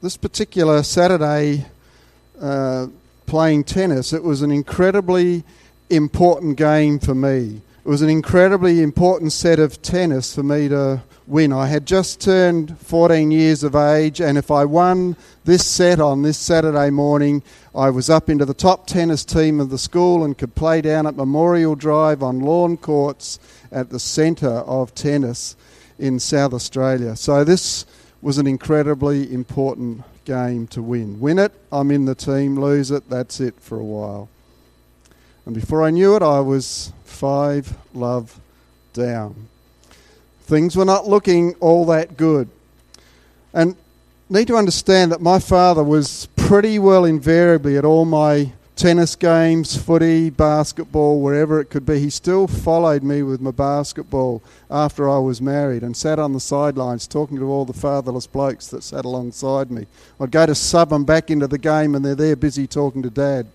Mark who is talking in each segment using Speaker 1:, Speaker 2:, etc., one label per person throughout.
Speaker 1: this particular Saturday uh, playing tennis, it was an incredibly important game for me. It was an incredibly important set of tennis for me to win. I had just turned 14 years of age, and if I won this set on this Saturday morning, I was up into the top tennis team of the school and could play down at Memorial Drive on lawn courts at the centre of tennis in South Australia. So this was an incredibly important game to win. Win it, I'm in the team. Lose it, that's it for a while. And before I knew it, I was five love down. Things were not looking all that good. And need to understand that my father was pretty well invariably at all my tennis games, footy, basketball, wherever it could be. He still followed me with my basketball after I was married and sat on the sidelines talking to all the fatherless blokes that sat alongside me. I'd go to sub them back into the game and they're there busy talking to dad.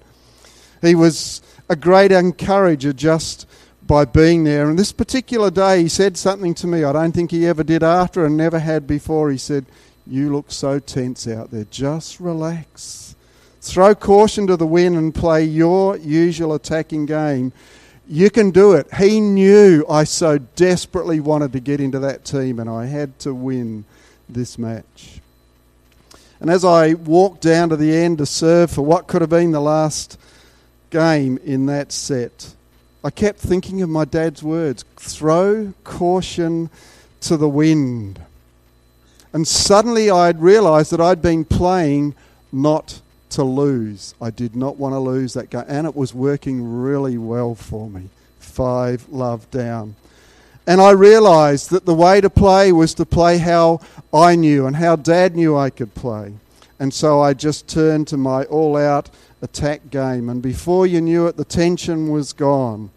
Speaker 1: He was a great encourager just by being there. And this particular day, he said something to me I don't think he ever did after and never had before. He said, You look so tense out there. Just relax Throw caution to the wind and play your usual attacking game. You can do it. He knew I so desperately wanted to get into that team, and I had to win this match. And as I walked down to the end to serve for what could have been the last game in that set, I kept thinking of my dad's words throw caution to the wind. And suddenly I'd realised that I'd been playing not to lose. I did not want to lose that game, and it was working really well for me. Five love down. And I realized that the way to play was to play how I knew and how Dad knew I could play. And so I just turned to my all out attack game. And before you knew it, the tension was gone.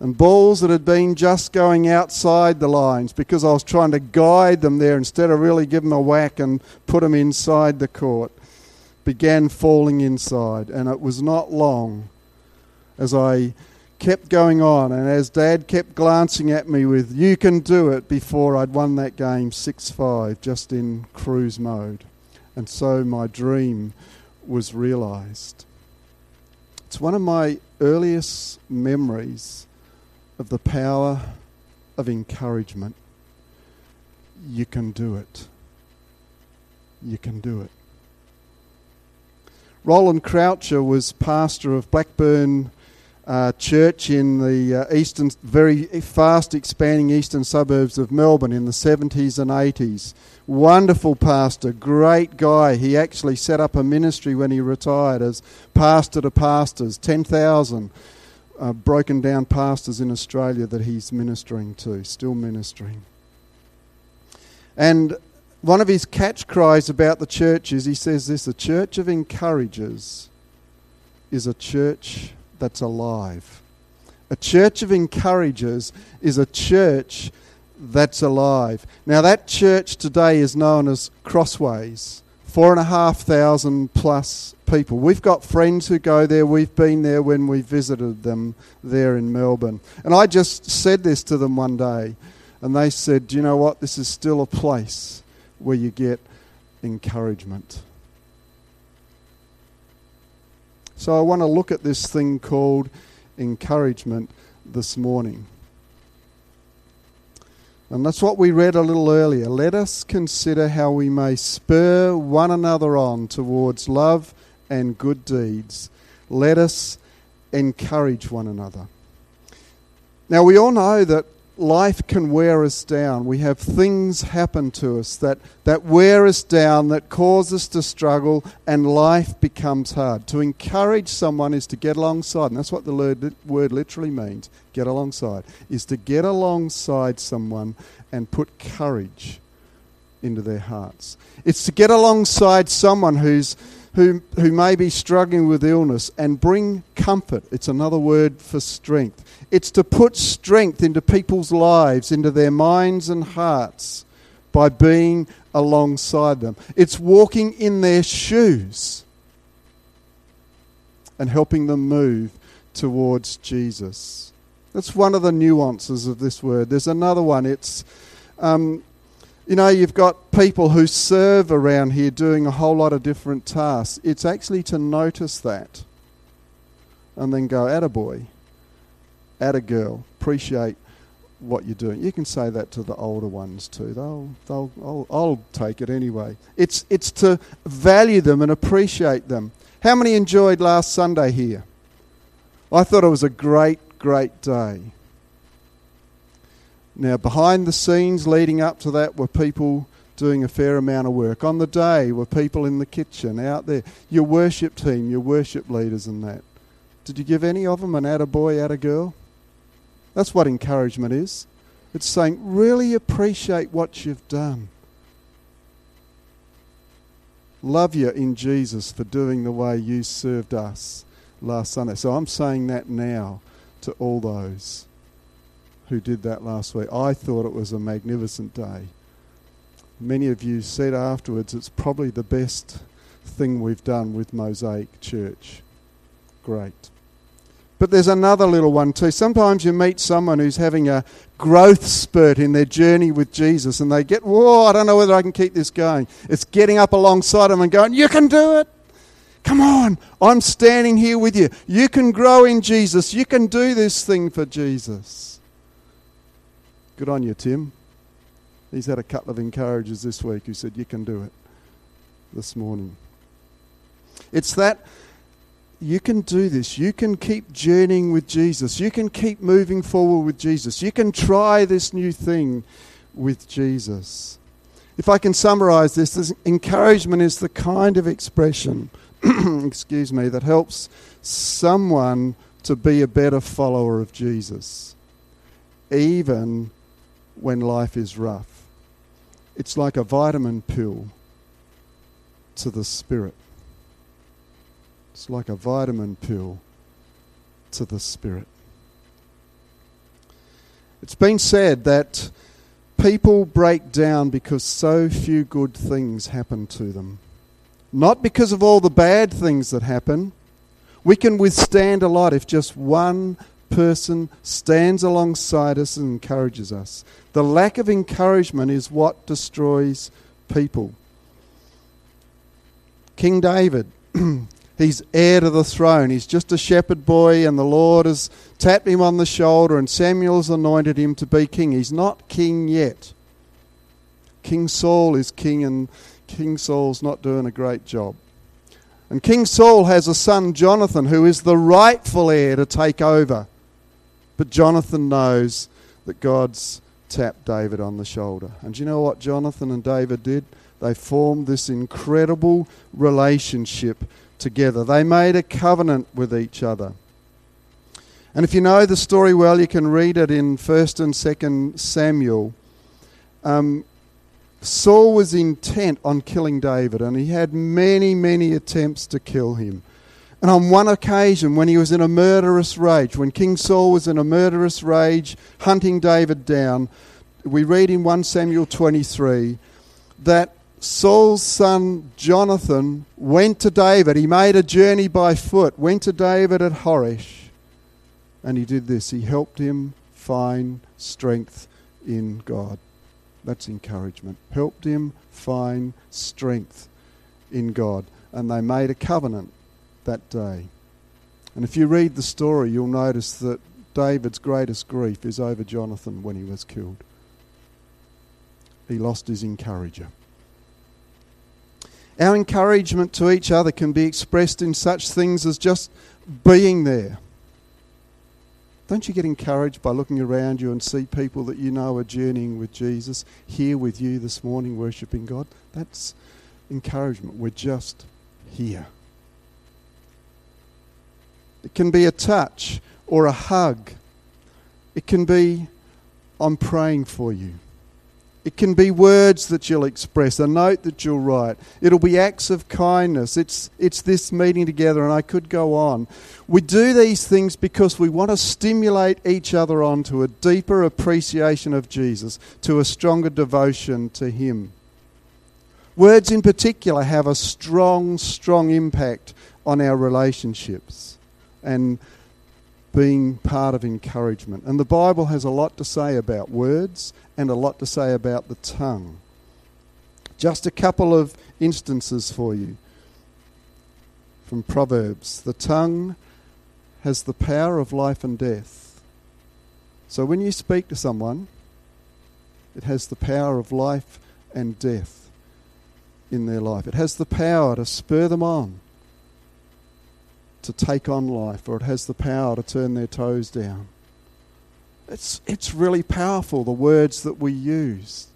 Speaker 1: And balls that had been just going outside the lines because I was trying to guide them there instead of really give them a whack and put them inside the court began falling inside. And it was not long as I kept going on and as Dad kept glancing at me with, You can do it, before I'd won that game 6 5 just in cruise mode. And so my dream was realized. It's one of my earliest memories of the power of encouragement. You can do it. You can do it. Rowland Croucher was pastor of Blackburn uh, Church in the uh, eastern, very fast expanding eastern suburbs of Melbourne in the 70s and 80s. Wonderful pastor, great guy. He actually set up a ministry when he retired as pastor to pastors, 10,000 uh, broken down pastors in Australia that he's ministering to, still ministering. And one of his catch cries about the church is he says this a church of encouragers is a church that's alive. A church of encouragers is a church that's alive. Now, that church today is known as Crossways. Four and a half thousand plus people. We've got friends who go there. We've been there when we visited them there in Melbourne. And I just said this to them one day, and they said, Do you know what? This is still a place where you get encouragement. So I want to look at this thing called encouragement this morning. And that's what we read a little earlier. Let us consider how we may spur one another on towards love and good deeds. Let us encourage one another. Now, we all know that life can wear us down. We have things happen to us that, that wear us down, that cause us to struggle, and life becomes hard. To encourage someone is to get alongside, and that's what the word, literally means get alongside, is to get alongside someone and put courage into their hearts. It's to get alongside someone who's who, who may be struggling with illness and bring comfort. It's another word for strength. It's to put strength into people's lives, into their minds and hearts by being alongside them. It's walking in their shoes and helping them move towards Jesus. That's one of the nuances of this word. There's another one. It's um, You know, you've got people who serve around here doing a whole lot of different tasks. It's actually to notice that and then go, at a boy, at a girl, appreciate what you're doing. You can say that to the older ones too. They'll, they'll, I'll, I'll take it anyway. It's, it's to value them and appreciate them. How many enjoyed last Sunday here? I thought it was a great, great day. Now, behind the scenes leading up to that were people doing a fair amount of work. On the day were people in the kitchen out there. Your worship team, your worship leaders, and that. Did you give any of them an attaboy, attagirl? That's what encouragement is. It's saying, really appreciate what you've done. Love you in Jesus for doing the way you served us last Sunday. So I'm saying that now to all those who did that last week. I thought it was a magnificent day. Many of you said afterwards it's probably the best thing we've done with Mosaic Church. Great. But there's another little one too. Sometimes you meet someone who's having a growth spurt in their journey with Jesus and they get, whoa, I don't know whether I can keep this going. It's getting up alongside them and going, you can do it. Come on, I'm standing here with you. You can grow in Jesus. You can do this thing for Jesus. Good on you, Tim. He's had a couple of encouragers this week who said, You can do it this morning. It's that you can do this. You can keep journeying with Jesus. You can keep moving forward with Jesus. You can try this new thing with Jesus. If I can summarize this, this encouragement is the kind of expression excuse me, that helps someone to be a better follower of Jesus, even when life is rough. It's like a vitamin pill to the spirit. It's like a vitamin pill to the spirit. It's been said that people break down because so few good things happen to them not because of all the bad things that happen. We can withstand a lot if just one person stands alongside us and encourages us. The lack of encouragement is what destroys people. King David, he's heir to the throne. He's just a shepherd boy, and the Lord has tapped him on the shoulder, and Samuel's anointed him to be king. He's not king yet. King Saul is king, and King Saul's not doing a great job. And King Saul has a son, Jonathan, who is the rightful heir to take over. But Jonathan knows that God's tapped David on the shoulder. And do you know what Jonathan and David did? They formed this incredible relationship together. They made a covenant with each other. And if you know the story well, you can read it in 1st and 2nd Samuel. Um, Saul was intent on killing David, and he had many, many attempts to kill him. And on one occasion, when he was in a murderous rage, when King Saul was in a murderous rage, hunting David down, we read in 1 Samuel 23 that Saul's son Jonathan went to David. He made a journey by foot, went to David at Horesh, and he did this. He helped him find strength in God. That's encouragement. Helped him find strength in God. And they made a covenant that day. And if you read the story, you'll notice that David's greatest grief is over Jonathan when he was killed. He lost his encourager. Our encouragement to each other can be expressed in such things as just being there don't you get encouraged by looking around you and see people that you know are journeying with Jesus here with you this morning, worshipping God? That's encouragement. We're just here. It can be a touch or a hug. It can be, I'm praying for you. It can be words that you'll express, a note that you'll write. It'll be acts of kindness. It's, it's this meeting together, and I could go on. We do these things because we want to stimulate each other on to a deeper appreciation of Jesus, to a stronger devotion to Him. Words in particular have a strong, strong impact on our relationships. And being part of encouragement. And the Bible has a lot to say about words and a lot to say about the tongue. Just a couple of instances for you from Proverbs. The tongue has the power of life and death. So when you speak to someone, it has the power of life and death in their life. It has the power to spur them on to take on life, or it has the power to turn their toes down. It's, it's really powerful, the words that we use.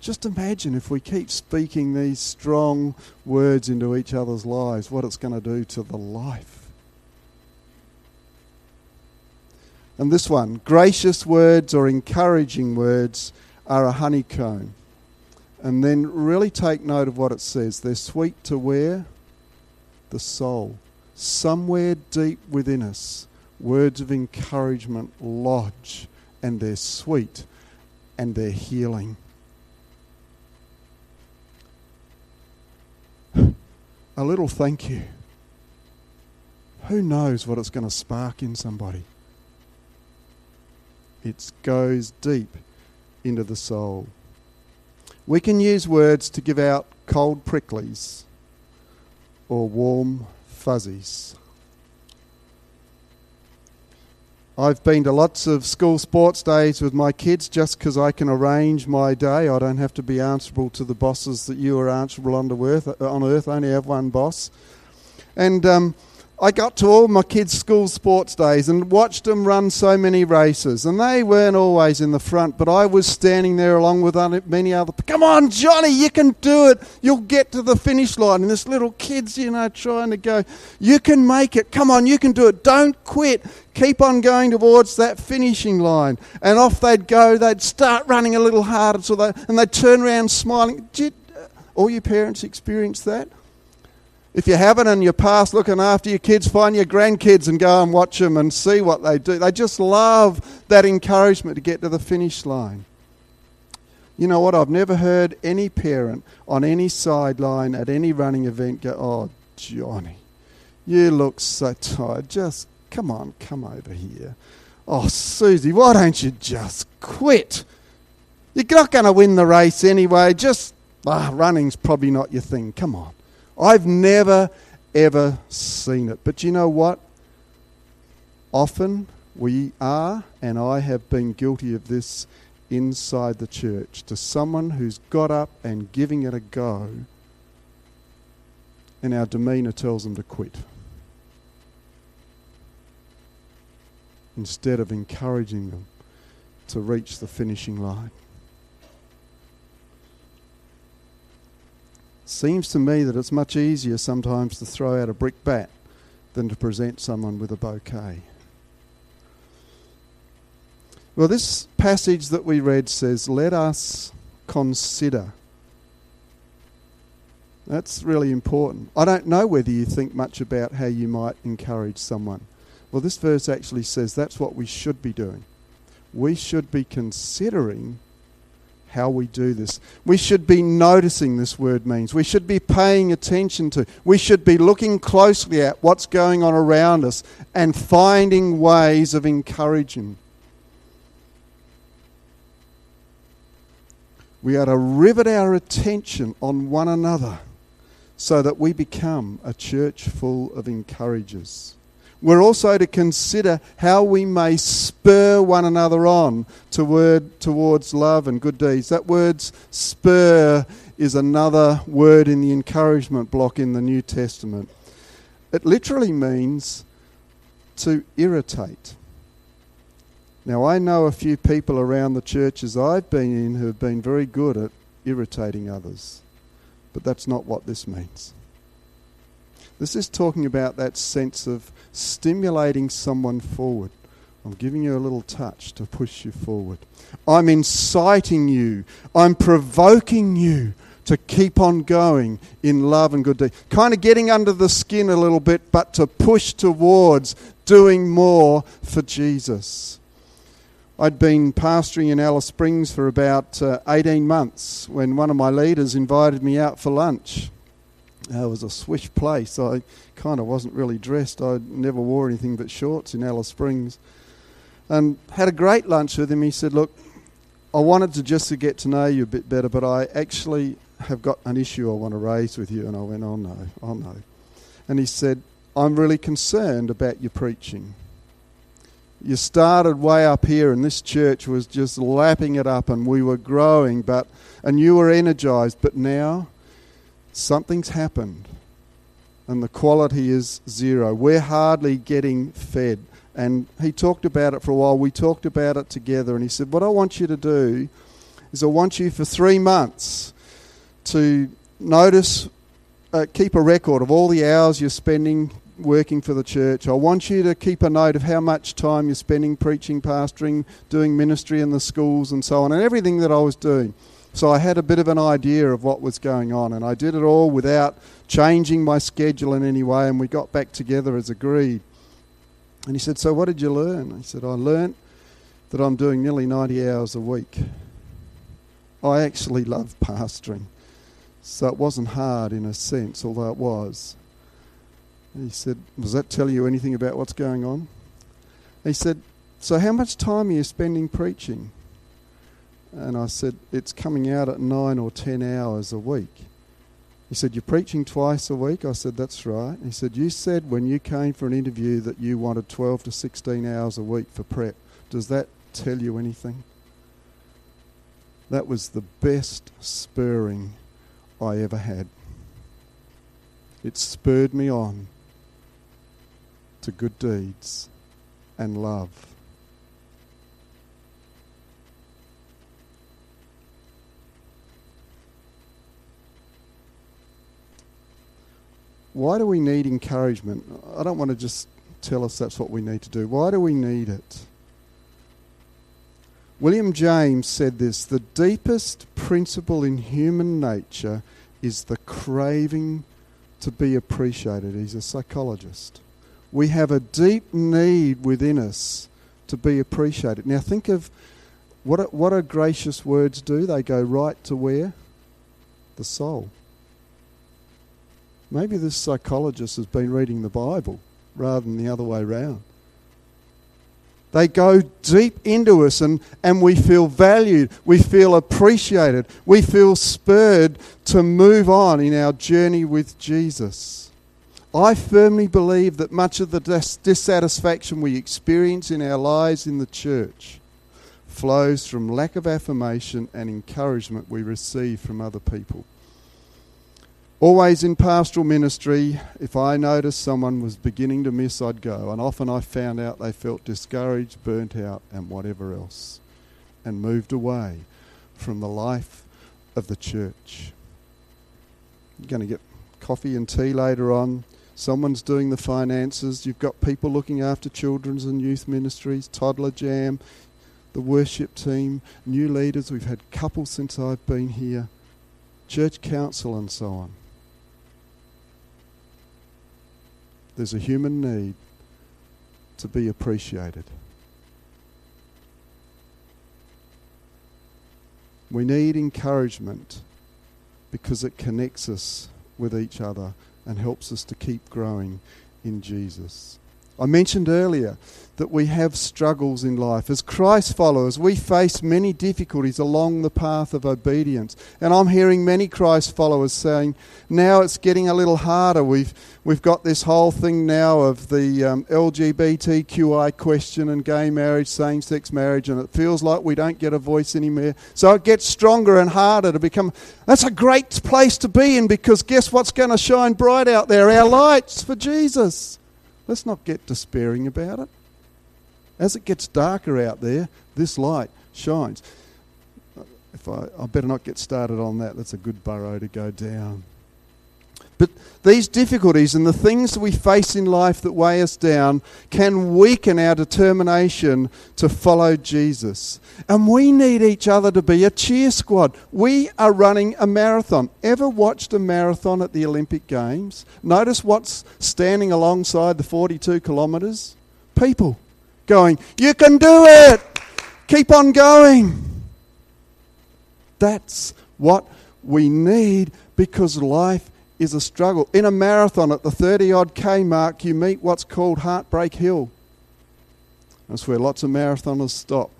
Speaker 1: Just imagine if we keep speaking these strong words into each other's lives, what it's going to do to the life. And this one gracious words or encouraging words are a honeycomb. And then really take note of what it says. They're sweet to where? The soul. Somewhere deep within us, words of encouragement lodge, and they're sweet and they're healing. A little thank you. Who knows what it's going to spark in somebody? It goes deep into the soul. We can use words to give out cold pricklies or warm fuzzies. I've been to lots of school sports days with my kids just because I can arrange my day. I don't have to be answerable to the bosses that you are answerable on earth. On earth, I only have one boss. And um, I got to all my kids' school sports days and watched them run so many races. And they weren't always in the front, but I was standing there along with many other. Come on, Johnny, you can do it. You'll get to the finish line. And this little kid's, you know, trying to go. You can make it. Come on, you can do it. Don't quit. Keep on going towards that finishing line. And off they'd go. They'd start running a little harder, so they, and they'd turn around smiling. Did uh, all your parents experience that? If you haven't and you're past looking after your kids, find your grandkids and go and watch them and see what they do. They just love that encouragement to get to the finish line. You know what? I've never heard any parent on any sideline at any running event go, Oh, Johnny, you look so tired. Just come on, come over here. Oh, Susie, why don't you just quit? You're not going to win the race anyway. Just, ah, running's probably not your thing. Come on. I've never, ever seen it. But you know what? Often we are, and I have been guilty of this inside the church, to someone who's got up and giving it a go, and our demeanour tells them to quit. Instead of encouraging them to reach the finishing line. Seems to me that it's much easier sometimes to throw out a brick bat than to present someone with a bouquet. Well, this passage that we read says, Let us consider. That's really important. I don't know whether you think much about how you might encourage someone. Well, this verse actually says that's what we should be doing. We should be considering how we do this. We should be noticing this word means. We should be paying attention to. We should be looking closely at what's going on around us and finding ways of encouraging. We are to rivet our attention on one another so that we become a church full of encouragers. We're also to consider how we may spur one another on toward, towards love and good deeds. That word spur is another word in the encouragement block in the New Testament. It literally means to irritate. Now, I know a few people around the churches I've been in who have been very good at irritating others, but that's not what this means. This is talking about that sense of stimulating someone forward. I'm giving you a little touch to push you forward. I'm inciting you. I'm provoking you to keep on going in love and good deeds. Kind of getting under the skin a little bit, but to push towards doing more for Jesus. I'd been pastoring in Alice Springs for about uh, 18 months when one of my leaders invited me out for lunch. Uh, it was a swish place. I kind of wasn't really dressed. I never wore anything but shorts in Alice Springs. And had a great lunch with him. He said, Look, I wanted to just to get to know you a bit better, but I actually have got an issue I want to raise with you. And I went, Oh no, oh no. And he said, I'm really concerned about your preaching. You started way up here, and this church was just lapping it up, and we were growing, but and you were energized. But now, something's happened, and the quality is zero. We're hardly getting fed. And he talked about it for a while. We talked about it together, and he said, "What I want you to do is, I want you for three months to notice, uh, keep a record of all the hours you're spending working for the church. I want you to keep a note of how much time you're spending preaching, pastoring, doing ministry in the schools, and so on, and everything that I was doing." So I had a bit of an idea of what was going on, and I did it all without changing my schedule in any way, and we got back together as agreed. And he said, So what did you learn? I said, I learnt that I'm doing nearly 90 hours a week. I actually love pastoring, so it wasn't hard in a sense, although it was. he said, Does that tell you anything about what's going on? he said, So how much time are you spending preaching? And I said, It's coming out at nine or ten hours a week. He said, You're preaching twice a week? I said, That's right. He said, You said when you came for an interview that you wanted 12 to 16 hours a week for prep. Does that tell you anything? That was the best spurring I ever had. It spurred me on to good deeds and love. Why do we need encouragement? I don't want to just tell us that's what we need to do. Why do we need it? William James said this the deepest principle in human nature is the craving to be appreciated. He's a psychologist. We have a deep need within us to be appreciated. Now, think of what, what do gracious words do? They go right to where? The soul. Maybe this psychologist has been reading the Bible rather than the other way round. They go deep into us and, and we feel valued, we feel appreciated, we feel spurred to move on in our journey with Jesus. I firmly believe that much of the dis- dissatisfaction we experience in our lives in the church flows from lack of affirmation and encouragement we receive from other people. Always in pastoral ministry, if I noticed someone was beginning to miss, I'd go. And often I found out they felt discouraged, burnt out, and whatever else, and moved away from the life of the church. You're going to get coffee and tea later on. Someone's doing the finances. You've got people looking after children's and youth ministries, toddler jam, the worship team, new leaders. We've had couples since I've been here, church council, and so on. There's a human need to be appreciated. We need encouragement because it connects us with each other and helps us to keep growing in Jesus. I mentioned earlier that we have struggles in life. As Christ followers, we face many difficulties along the path of obedience. And I'm hearing many Christ followers saying, now it's getting a little harder. We've, we've got this whole thing now of the um, LGBTQI question and gay marriage, same sex marriage, and it feels like we don't get a voice anymore. So it gets stronger and harder to become. That's a great place to be in because guess what's going to shine bright out there? Our lights for Jesus. Let's not get despairing about it. As it gets darker out there, this light shines. If I, I better not get started on that. That's a good burrow to go down. But these difficulties and the things that we face in life that weigh us down can weaken our determination to follow Jesus. And we need each other to be a cheer squad. We are running a marathon. Ever watched a marathon at the Olympic Games? Notice what's standing alongside the 42 kilometres? People going, You can do it! Keep on going. That's what we need because life is a struggle. In a marathon at the 30 odd K mark, you meet what's called Heartbreak Hill. That's where lots of marathoners stop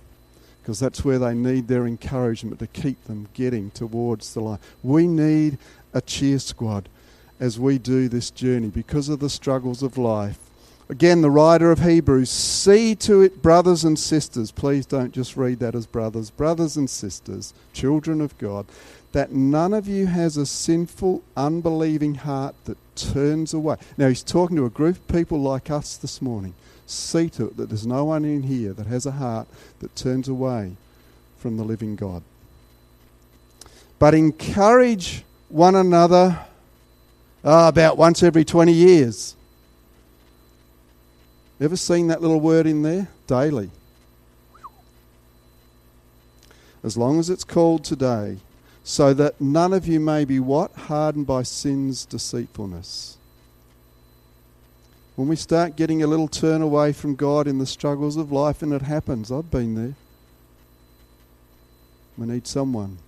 Speaker 1: because that's where they need their encouragement to keep them getting towards the line. We need a cheer squad as we do this journey because of the struggles of life. Again, the writer of Hebrews, see to it, brothers and sisters, please don't just read that as brothers, brothers and sisters, children of God, that none of you has a sinful, unbelieving heart that turns away. Now, he's talking to a group of people like us this morning see to it that there's no one in here that has a heart that turns away from the living God. But encourage one another oh, about once every 20 years. Ever seen that little word in there? Daily. As long as it's called today, so that none of you may be what? Hardened by sin's deceitfulness. When we start getting a little turn away from God in the struggles of life, and it happens, I've been there. We need someone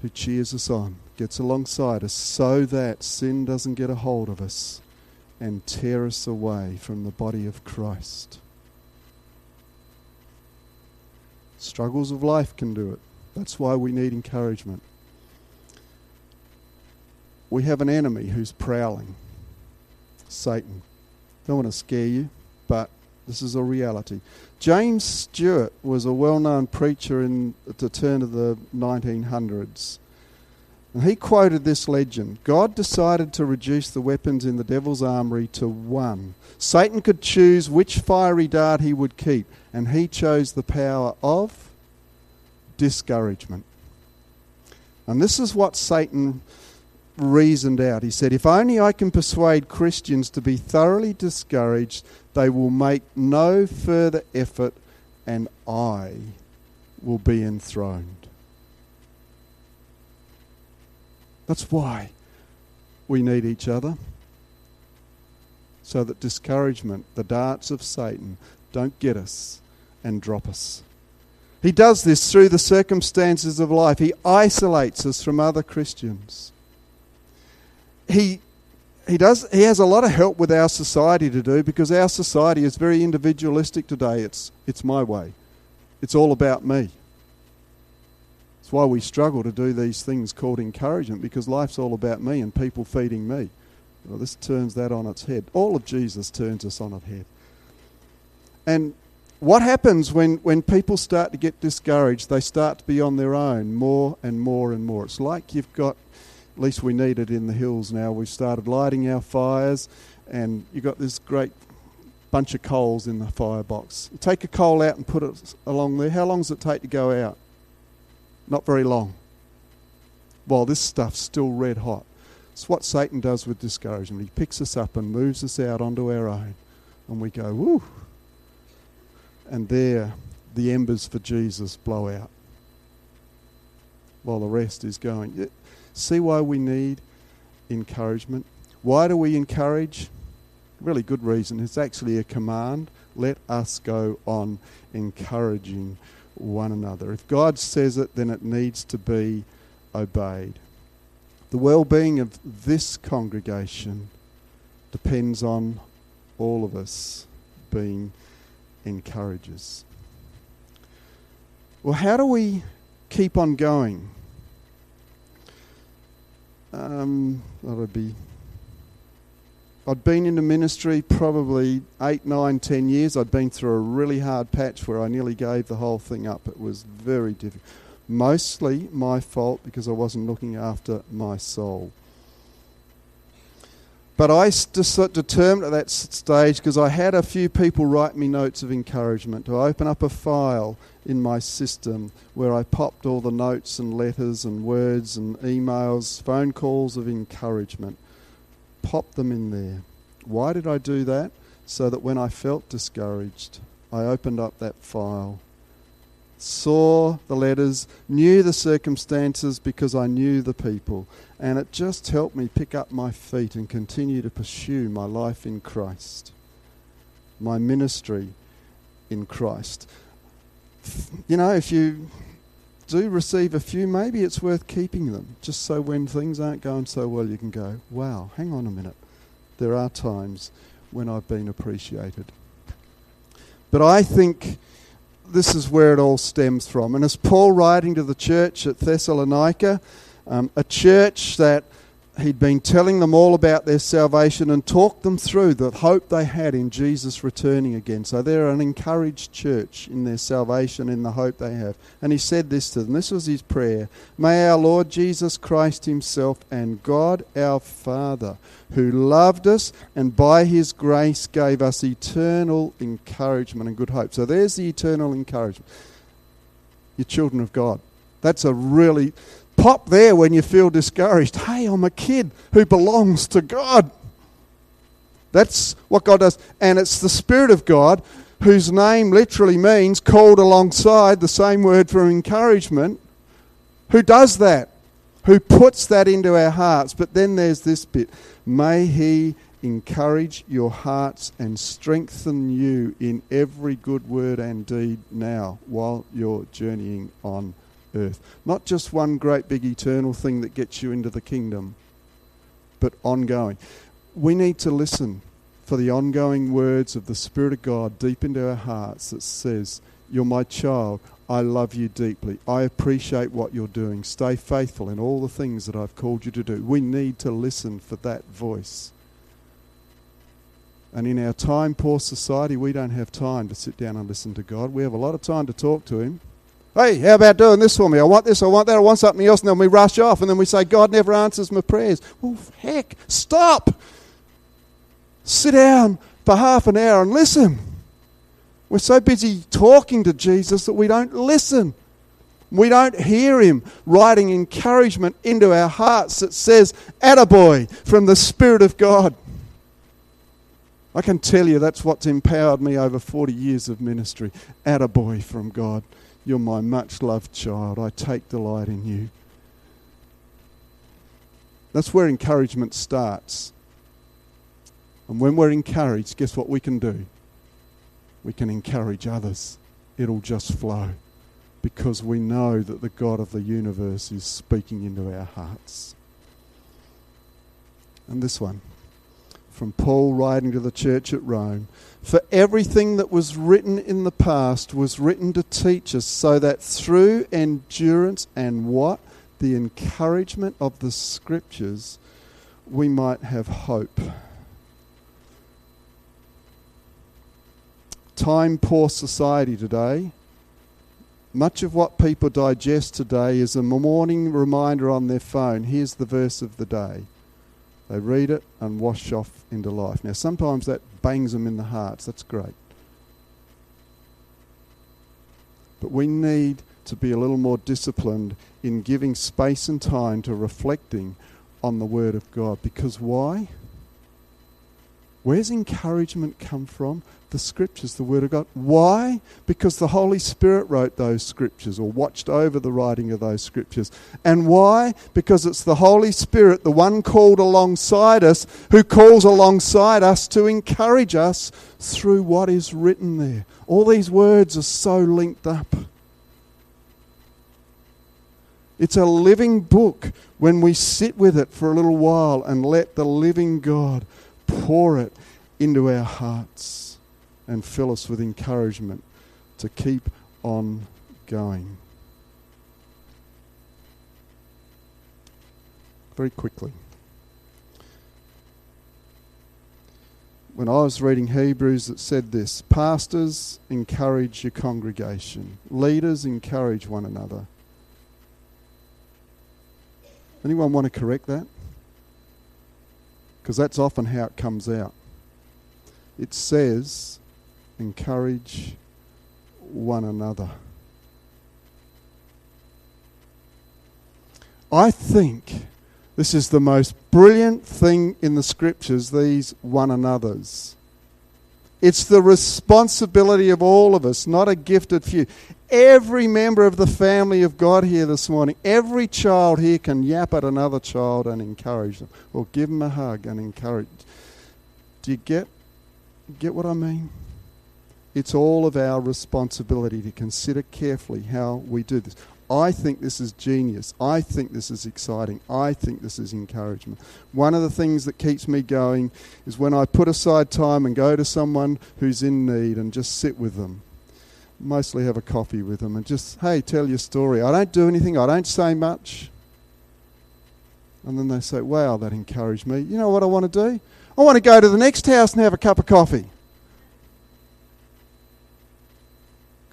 Speaker 1: who cheers us on, gets alongside us, so that sin doesn't get a hold of us and tear us away from the body of Christ. Struggles of life can do it. That's why we need encouragement. We have an enemy who's prowling Satan. Don't want to scare you, but this is a reality. James Stewart was a well known preacher in the turn of the 1900s. And he quoted this legend God decided to reduce the weapons in the devil's armory to one. Satan could choose which fiery dart he would keep, and he chose the power of discouragement. And this is what Satan reasoned out. He said, If only I can persuade Christians to be thoroughly discouraged, they will make no further effort and I will be enthroned. That's why we need each other. So that discouragement, the darts of Satan, don't get us and drop us. He does this through the circumstances of life. He isolates us from other Christians he he does he has a lot of help with our society to do because our society is very individualistic today. It's it's my way. It's all about me. It's why we struggle to do these things called encouragement because life's all about me and people feeding me. Well, this turns that on its head. All of Jesus turns us on its head. And what happens when, when people start to get discouraged? They start to be on their own more and more and more. It's like you've got at least we need it in the hills now. We've started lighting our fires, and you've got this great bunch of coals in the firebox. Take a coal out and put it along there. How long does it take to go out? Not very long. While this stuff's still red hot. It's what Satan does with discouragement. He picks us up and moves us out onto our own. And we go, woo. And there, the embers for Jesus blow out. While the rest is going. See why we need encouragement? Why do we encourage? Really good reason. It's actually a command. Let us go on encouraging one another. If God says it, then it needs to be obeyed. The well being of this congregation depends on all of us being encouragers. Well, how do we keep on going? um, that would be. I'd been in the ministry probably eight, nine, ten years. I'd been through a really hard patch where I nearly gave the whole thing up. It was very difficult. Mostly my fault because I wasn't looking after my soul. But I determined at that stage because I had a few people write me notes of encouragement to open up a file in my system where I popped all the notes and letters and words and emails, phone calls of encouragement, popped them in there. Why did I do that? So that when I felt discouraged, I opened up that file, saw the letters, knew the circumstances because I knew the people, and it just helped me pick up my feet and continue to pursue my life in Christ, my ministry in Christ you know, if you do receive a few, maybe it's worth keeping them, just so when things aren't going so well, you can go, wow, hang on a minute. There are times when I've been appreciated. But I think this is where it all stems from. And as Paul writing to the church at Thessalonica, um, a church that he'd been telling them all about their salvation and talked them through the hope they had in Jesus returning again. So they're an encouraged church in their salvation, in the hope they have. And he said this to them this was his prayer May our Lord Jesus Christ Himself and God our Father, who loved us and by His grace gave us eternal encouragement and good hope. So there's the eternal encouragement. You're children of God. That's a really Pop there when you feel discouraged. Hey, I'm a kid who belongs to God. That's what God does. And it's the Spirit of God, whose name literally means called alongside, the same word for encouragement, who does that, who puts that into our hearts. But then there's this bit May He encourage your hearts and strengthen you in every good word and deed now while you're journeying on earth. Not just one great big eternal thing that gets you into the kingdom, but ongoing. We need to listen for the ongoing words of the Spirit of God deep into our hearts that says, You're my child. I love you deeply. I appreciate what you're doing. Stay faithful in all the things that I've called you to do. We need to listen for that voice. And in our time poor society, we don't have time to sit down and listen to God. We have a lot of time to talk to Him. Hey, how about doing this for me? I want this, I want that, I want something else, and then we rush off, and then we say, God never answers my prayers. Well, heck, stop. Sit down for half an hour and listen. We're so busy talking to Jesus that we don't listen. We don't hear him writing encouragement into our hearts that says, Attaboy, from the Spirit of God. I can tell you that's what's empowered me over 40 years of ministry. Attaboy from God. You're my much loved child. I take delight in you. That's where encouragement starts. And when we're encouraged, guess what we can do? We can encourage others. It'll just flow because we know that the God of the universe is speaking into our hearts. And this one from Paul writing to the church at Rome for everything that was written in the past was written to teach us, so that through endurance and what? The encouragement of the Scriptures, we might have hope. Time poor society today. Much of what people digest today is a morning reminder on their phone. Here's the verse of the day. They read it and wash off into life. Now, sometimes that bangs them in the hearts. That's great. But we need to be a little more disciplined in giving space and time to reflecting on the Word of God. Because why? Where's encouragement come from? The scriptures, the Word of God. Why? Because the Holy Spirit wrote those scriptures or watched over the writing of those scriptures. And why? Because it's the Holy Spirit, the one called alongside us, who calls alongside us to encourage us through what is written there. All these words are so linked up. It's a living book when we sit with it for a little while and let the living God pour it into our hearts and fill us with encouragement to keep on going. Very quickly. When I was reading Hebrews, it said this Pastors, encourage your congregation. Leaders, encourage one another. Anyone want to correct that? because that's often how it comes out. It says, encourage one another. I think this is the most brilliant thing in the scriptures, these one another's. It's the responsibility of all of us, not a gifted few. Every member of the family of God here this morning, every child here can yap at another child and encourage them, or give them a hug and encourage. Do you get get what I mean? It's all of our responsibility to consider carefully how we do this. I think this is genius. I think this is exciting. I think this is encouragement. One of the things that keeps me going is when I put aside time and go to someone who's in need and just sit with them. mostly have a coffee with them and just, hey, tell your story. I don't do anything, I don't say much. And then they say, wow, that encouraged me. You know what I want to do? I want to go to the next house and have a cup of coffee.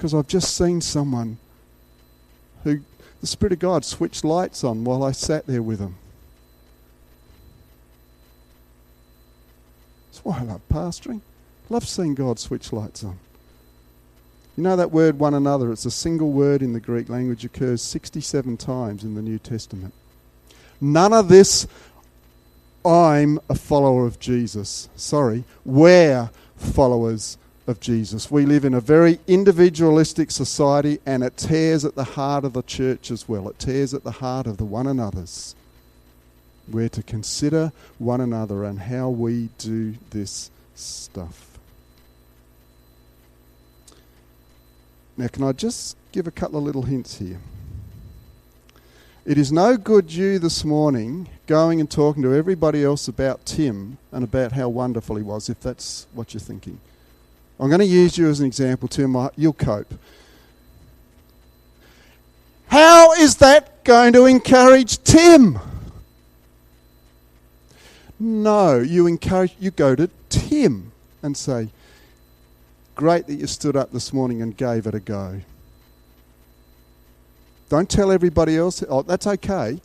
Speaker 1: Because I've just seen someone who the Spirit of God switched lights on while I sat there with them. That's why I love pastoring. Love seeing God switch lights on. You know that word one another, it's a single word in the Greek language, occurs 67 times in the New Testament. None of this, I'm a follower of Jesus. Sorry, we're followers of Jesus. We live in a very individualistic society and it tears at the heart of the church as well. It tears at the heart of the one another's. We're to consider one another and how we do this stuff. Now, can I just give a couple of little hints here? It is no good you this morning going and talking to everybody else about Tim and about how wonderful he was, if that's what you're thinking. I'm going to use you as an example, Tim. You'll cope. How is that going to encourage Tim? No, you encourage you go to Tim and say, Great that you stood up this morning and gave it a go. Don't tell everybody else, oh, that's okay.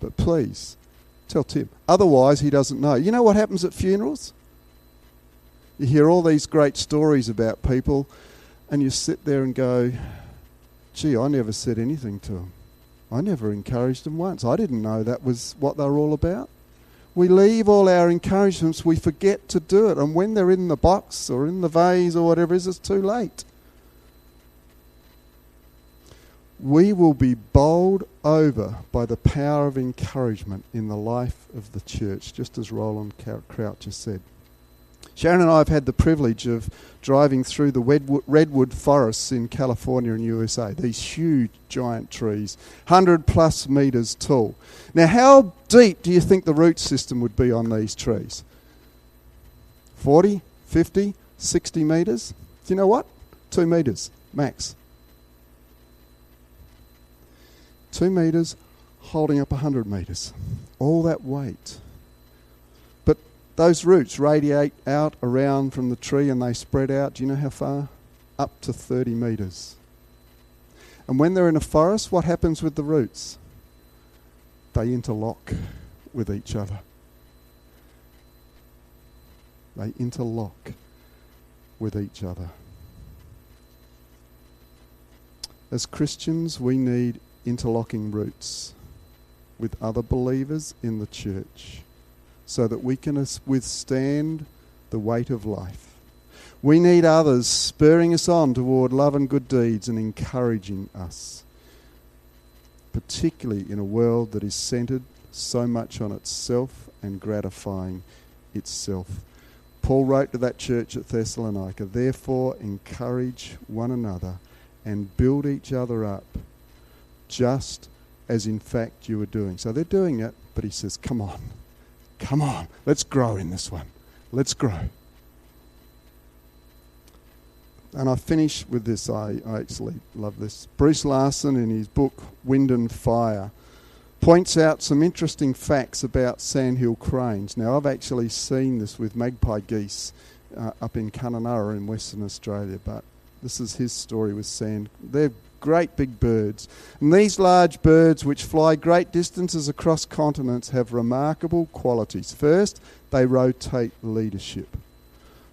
Speaker 1: But please, tell Tim. Otherwise, he doesn't know. You know what happens at funerals? You hear all these great stories about people, and you sit there and go, gee, I never said anything to them. I never encouraged them once. I didn't know that was what they were all about. We leave all our encouragements, we forget to do it, and when they're in the box or in the vase or whatever it is, it's too late. We will be bowled over by the power of encouragement in the life of the church, just as Rowland Croucher said. Sharon and I have had the privilege of driving through the redwood forests in California and USA, these huge giant trees, 100 plus metres tall. Now, how deep do you think the root system would be on these trees? 40, 50, 60 metres? Do you know what? Two metres, max. Two metres holding up 100 metres. All that weight those roots radiate out around from the tree and they spread out. Do you know how far? Up to 30 metres. And when they're in a forest, what happens with the roots? They interlock with each other. They interlock with each other. As Christians, we need interlocking roots with other believers in the church so that we can withstand the weight of life. We need others spurring us on toward love and good deeds and encouraging us, particularly in a world that is centered so much on itself and gratifying itself. Paul wrote to that church at Thessalonica, therefore encourage one another and build each other up, just as in fact you are doing. So they're doing it, but he says, come on Come on, let's grow in this one. Let's grow. And I finish with this. I, I actually love this. Bruce Larson, in his book Wind and Fire, points out some interesting facts about sandhill cranes. Now, I've actually seen this with magpie geese uh, up in Kununurra in Western Australia, but this is his story with sand. They're great big birds. And these large birds, which fly great distances across continents, have remarkable qualities. First, they rotate leadership.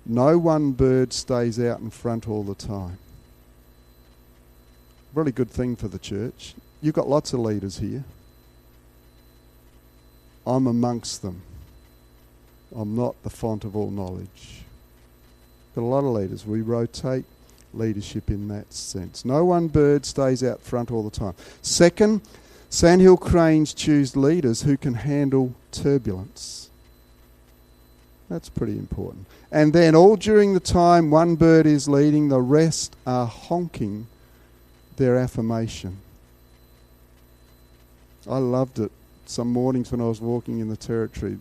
Speaker 1: No one bird stays out in front all the time. Really good thing for the church. You've got lots of leaders here. I'm amongst them. I'm not the font of all knowledge. Got a lot of leaders. We rotate leadership in that sense. No one bird stays out front all the time. Second, sandhill cranes choose leaders who can handle turbulence. That's pretty important. And then, all during the time one bird is leading, the rest are honking their affirmation. I loved it. Some mornings when I was walking in the territory,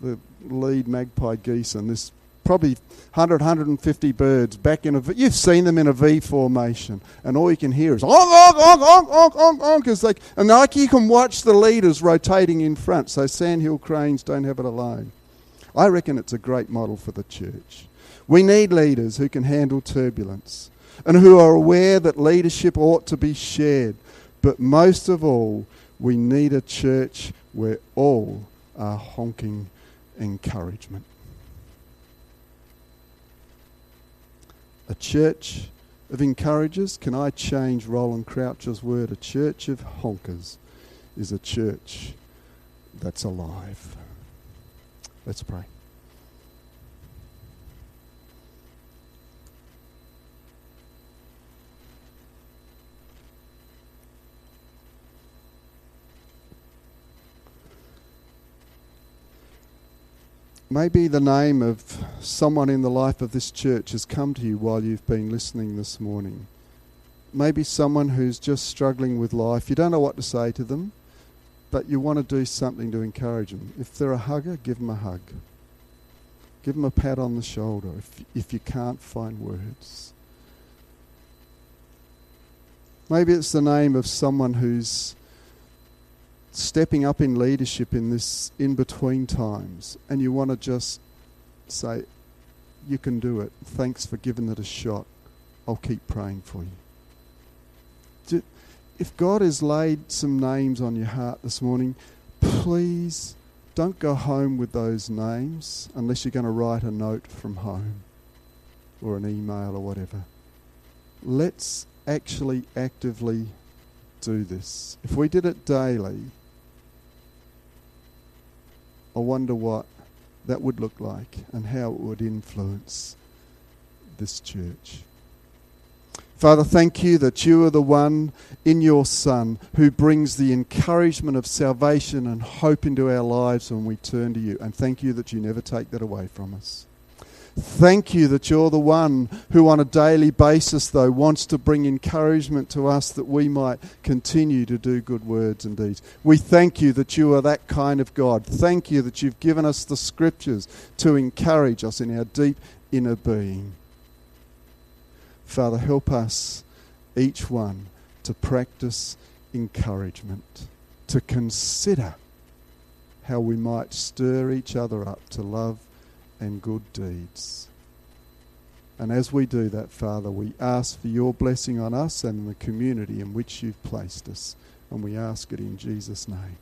Speaker 1: the lead magpie geese and this probably 100, 150 birds back in a V. You've seen them in a V formation, and all you can hear is honk, honk, honk, honk, honk, honk. It's like, and like you can watch the leaders rotating in front, so sandhill cranes don't have it alone. I reckon it's a great model for the church. We need leaders who can handle turbulence and who are aware that leadership ought to be shared. But most of all, we need a church where all are honking encouragement. A church of encouragers, can I change Rowland Croucher's word? A church of honkers is a church that's alive. Let's pray. Maybe the name of someone in the life of this church has come to you while you've been listening this morning. Maybe someone who's just struggling with life. You don't know what to say to them, but you want to do something to encourage them. If they're a hugger, give them a hug. Give them a pat on the shoulder if, if you can't find words. Maybe it's the name of someone who's stepping up in leadership in this in between times, and you want to just say, You can do it. Thanks for giving it a shot. I'll keep praying for you. If God has laid some names on your heart this morning, please don't go home with those names unless you're going to write a note from home or an email or whatever. Let's actually actively do this. If we did it daily, I wonder what that would look like and how it would influence this church. Father, thank you that you are the one in your Son who brings the encouragement of salvation and hope into our lives when we turn to you. And thank you that you never take that away from us. Thank you that you're the one who, on a daily basis, though, wants to bring encouragement to us that we might continue to do good words and deeds. We thank you that you are that kind of God. Thank you that you've given us the scriptures to encourage us in our deep inner being. Father, help us, each one, to practice encouragement, to consider how we might stir each other up to love and good deeds. And as we do that, Father, we ask for your blessing on us and the community in which you've placed us. And we ask it in Jesus' name.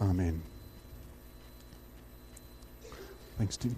Speaker 1: Amen. Thanks, Tim.